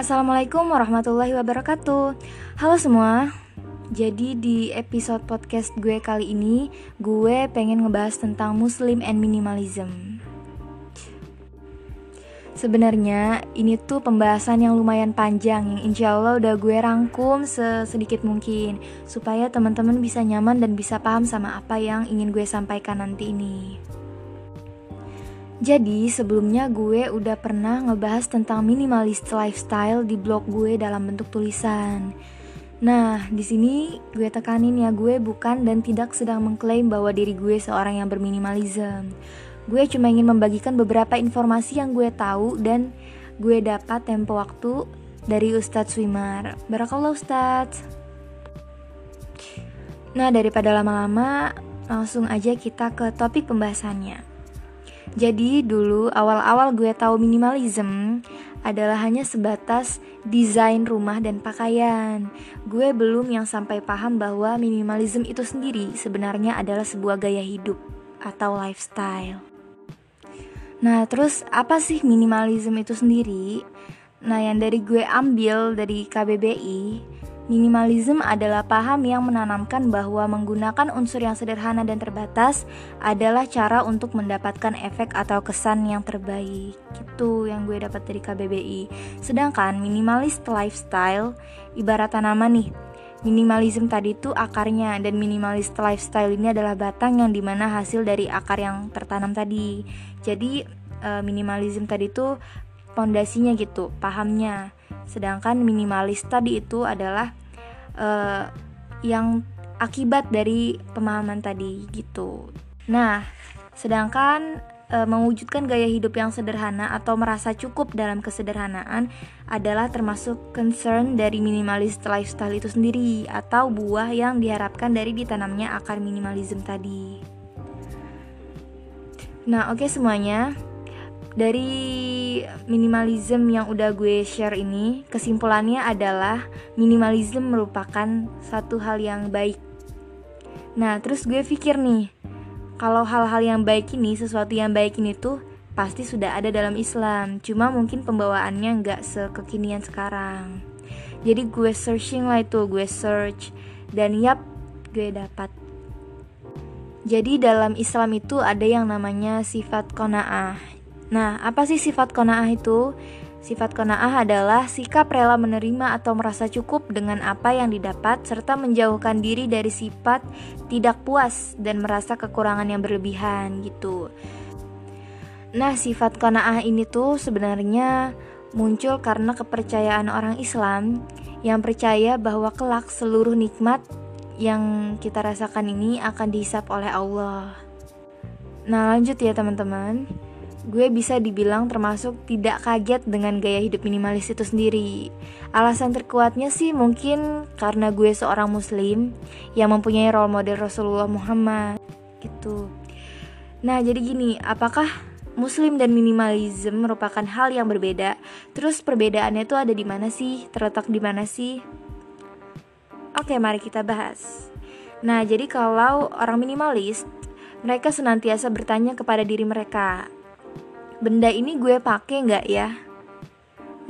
Assalamualaikum warahmatullahi wabarakatuh. Halo semua. Jadi di episode podcast gue kali ini Gue pengen ngebahas tentang Muslim and Minimalism. Sebenarnya ini tuh pembahasan yang lumayan panjang. Yang insya Allah udah gue rangkum sesedikit mungkin Supaya teman-teman bisa nyaman dan bisa paham sama apa yang ingin gue sampaikan nanti ini jadi sebelumnya gue udah pernah ngebahas tentang minimalist lifestyle di blog gue dalam bentuk tulisan. Nah, di sini gue tekanin ya gue bukan dan tidak sedang mengklaim bahwa diri gue seorang yang berminimalism. Gue cuma ingin membagikan beberapa informasi yang gue tahu dan gue dapat tempo waktu dari Ustadz Swimar. Barakallah Ustadz. Nah, daripada lama-lama, langsung aja kita ke topik pembahasannya. Jadi dulu awal-awal gue tahu minimalism adalah hanya sebatas desain rumah dan pakaian. Gue belum yang sampai paham bahwa minimalism itu sendiri sebenarnya adalah sebuah gaya hidup atau lifestyle. Nah, terus apa sih minimalism itu sendiri? Nah, yang dari gue ambil dari KBBI Minimalism adalah paham yang menanamkan bahwa menggunakan unsur yang sederhana dan terbatas adalah cara untuk mendapatkan efek atau kesan yang terbaik. Itu yang gue dapat dari KBBI. Sedangkan minimalist lifestyle ibarat tanaman nih. Minimalism tadi itu akarnya dan minimalist lifestyle ini adalah batang yang di mana hasil dari akar yang tertanam tadi. Jadi eh, minimalism tadi itu pondasinya gitu, pahamnya. Sedangkan minimalis tadi itu adalah uh, yang akibat dari pemahaman tadi gitu. Nah, sedangkan uh, mewujudkan gaya hidup yang sederhana atau merasa cukup dalam kesederhanaan adalah termasuk concern dari minimalis lifestyle itu sendiri atau buah yang diharapkan dari ditanamnya akar minimalism tadi. Nah, oke okay semuanya dari minimalism yang udah gue share ini, kesimpulannya adalah minimalism merupakan satu hal yang baik. Nah, terus gue pikir nih, kalau hal-hal yang baik ini, sesuatu yang baik ini tuh pasti sudah ada dalam Islam, cuma mungkin pembawaannya nggak sekekinian sekarang. Jadi gue searching lah itu, gue search dan yap, gue dapat. Jadi dalam Islam itu ada yang namanya sifat kona'ah Nah, apa sih sifat kona'ah itu? Sifat kona'ah adalah sikap rela menerima atau merasa cukup dengan apa yang didapat serta menjauhkan diri dari sifat tidak puas dan merasa kekurangan yang berlebihan gitu. Nah, sifat kona'ah ini tuh sebenarnya muncul karena kepercayaan orang Islam yang percaya bahwa kelak seluruh nikmat yang kita rasakan ini akan dihisap oleh Allah. Nah, lanjut ya teman-teman gue bisa dibilang termasuk tidak kaget dengan gaya hidup minimalis itu sendiri. Alasan terkuatnya sih mungkin karena gue seorang muslim yang mempunyai role model Rasulullah Muhammad gitu. Nah, jadi gini, apakah muslim dan minimalism merupakan hal yang berbeda? Terus perbedaannya itu ada di mana sih? Terletak di mana sih? Oke, mari kita bahas. Nah, jadi kalau orang minimalis, mereka senantiasa bertanya kepada diri mereka, benda ini gue pakai nggak ya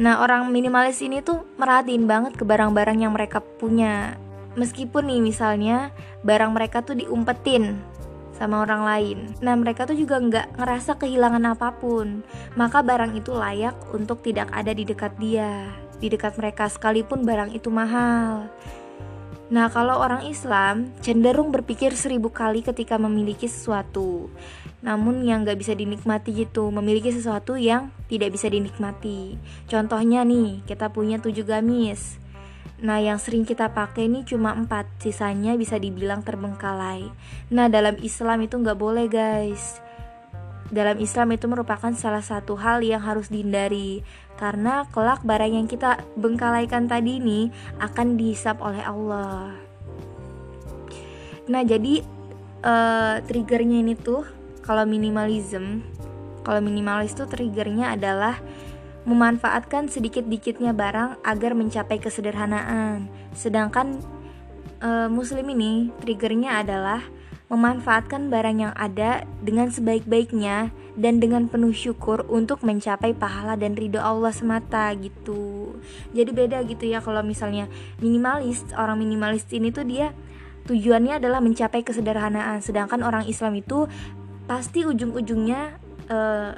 nah orang minimalis ini tuh merhatiin banget ke barang-barang yang mereka punya meskipun nih misalnya barang mereka tuh diumpetin sama orang lain. Nah, mereka tuh juga nggak ngerasa kehilangan apa pun. Maka barang itu layak untuk tidak ada di dekat dia, di dekat mereka sekalipun barang itu mahal. Nah, kalau orang Islam cenderung berpikir seribu kali ketika memiliki sesuatu, namun yang gak bisa dinikmati gitu, memiliki sesuatu yang tidak bisa dinikmati. Contohnya nih, kita punya tujuh gamis. Nah, yang sering kita pakai ini cuma empat, sisanya bisa dibilang terbengkalai. Nah, dalam Islam itu nggak boleh guys. Dalam Islam itu merupakan salah satu hal yang harus dihindari karena kelak barang yang kita bengkalaikan tadi ini akan dihisap oleh Allah. Nah, jadi uh, triggernya ini tuh kalau minimalism, kalau minimalis tuh triggernya adalah memanfaatkan sedikit-dikitnya barang agar mencapai kesederhanaan. Sedangkan uh, muslim ini triggernya adalah memanfaatkan barang yang ada dengan sebaik-baiknya dan dengan penuh syukur untuk mencapai pahala dan ridho Allah semata gitu. Jadi beda gitu ya kalau misalnya minimalis, orang minimalis ini tuh dia tujuannya adalah mencapai kesederhanaan, sedangkan orang Islam itu pasti ujung-ujungnya uh,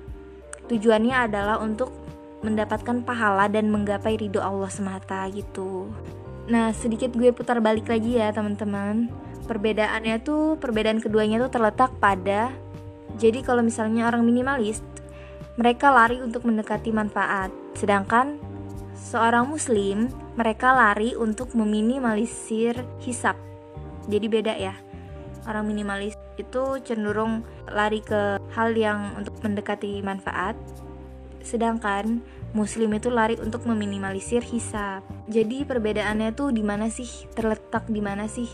tujuannya adalah untuk mendapatkan pahala dan menggapai ridho Allah semata gitu. Nah, sedikit gue putar balik lagi ya, teman-teman. Perbedaannya tuh, perbedaan keduanya tuh terletak pada jadi kalau misalnya orang minimalis, mereka lari untuk mendekati manfaat. Sedangkan seorang muslim, mereka lari untuk meminimalisir hisap. Jadi beda ya. Orang minimalis itu cenderung lari ke hal yang untuk mendekati manfaat. Sedangkan muslim itu lari untuk meminimalisir hisap. Jadi perbedaannya tuh di mana sih? Terletak di mana sih?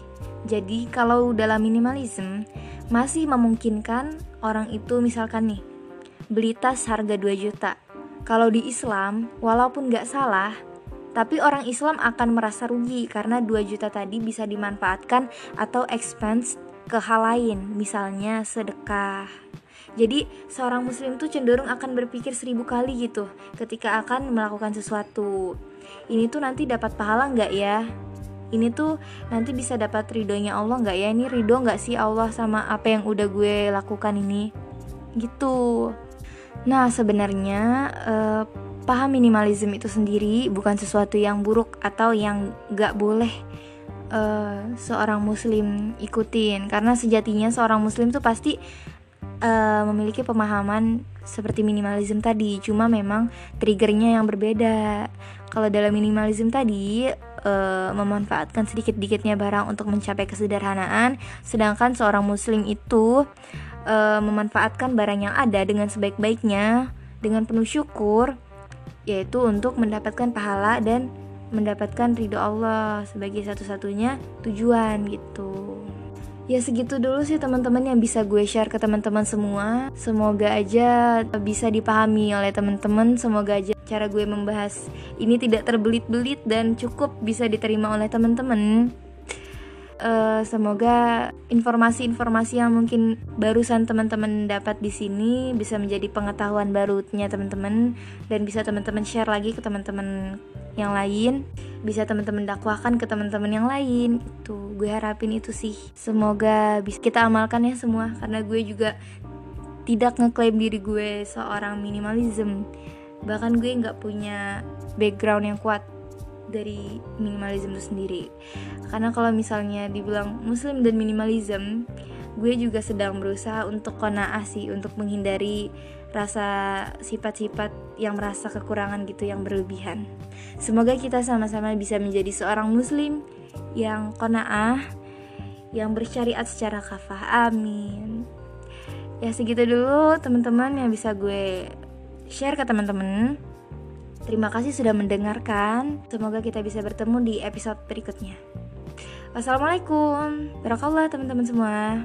Jadi kalau dalam minimalism masih memungkinkan orang itu misalkan nih beli tas harga 2 juta. Kalau di Islam, walaupun nggak salah, tapi orang Islam akan merasa rugi karena 2 juta tadi bisa dimanfaatkan atau expense ke hal lain, misalnya sedekah jadi seorang muslim tuh cenderung akan berpikir seribu kali gitu ketika akan melakukan sesuatu. Ini tuh nanti dapat pahala nggak ya? Ini tuh nanti bisa dapat ridhonya Allah nggak ya? Ini ridho nggak sih Allah sama apa yang udah gue lakukan ini? Gitu. Nah sebenarnya eh, paham minimalism itu sendiri bukan sesuatu yang buruk atau yang nggak boleh uh, seorang muslim ikutin karena sejatinya seorang muslim tuh pasti uh, memiliki pemahaman seperti minimalism tadi, cuma memang triggernya yang berbeda. Kalau dalam minimalism tadi uh, memanfaatkan sedikit-dikitnya barang untuk mencapai kesederhanaan, sedangkan seorang muslim itu uh, memanfaatkan barang yang ada dengan sebaik-baiknya, dengan penuh syukur, yaitu untuk mendapatkan pahala dan mendapatkan ridho Allah sebagai satu-satunya tujuan gitu. Ya segitu dulu sih teman-teman yang bisa gue share ke teman-teman semua. Semoga aja bisa dipahami oleh teman-teman. Semoga aja cara gue membahas ini tidak terbelit-belit dan cukup bisa diterima oleh teman-teman. Uh, semoga informasi-informasi yang mungkin barusan teman-teman dapat di sini bisa menjadi pengetahuan barunya teman-teman dan bisa teman-teman share lagi ke teman-teman yang lain. Bisa teman-teman dakwahkan ke teman-teman yang lain. Itu gue harapin itu sih. Semoga bisa kita amalkan ya semua karena gue juga tidak ngeklaim diri gue seorang minimalism. Bahkan gue nggak punya background yang kuat dari minimalism itu sendiri karena kalau misalnya dibilang muslim dan minimalism gue juga sedang berusaha untuk konaah sih untuk menghindari rasa sifat-sifat yang merasa kekurangan gitu yang berlebihan. Semoga kita sama-sama bisa menjadi seorang muslim yang konaah, yang bersyariat secara kafah. Amin. Ya segitu dulu teman-teman yang bisa gue share ke teman-teman. Terima kasih sudah mendengarkan. Semoga kita bisa bertemu di episode berikutnya. Wassalamualaikum. Barakallah teman-teman semua.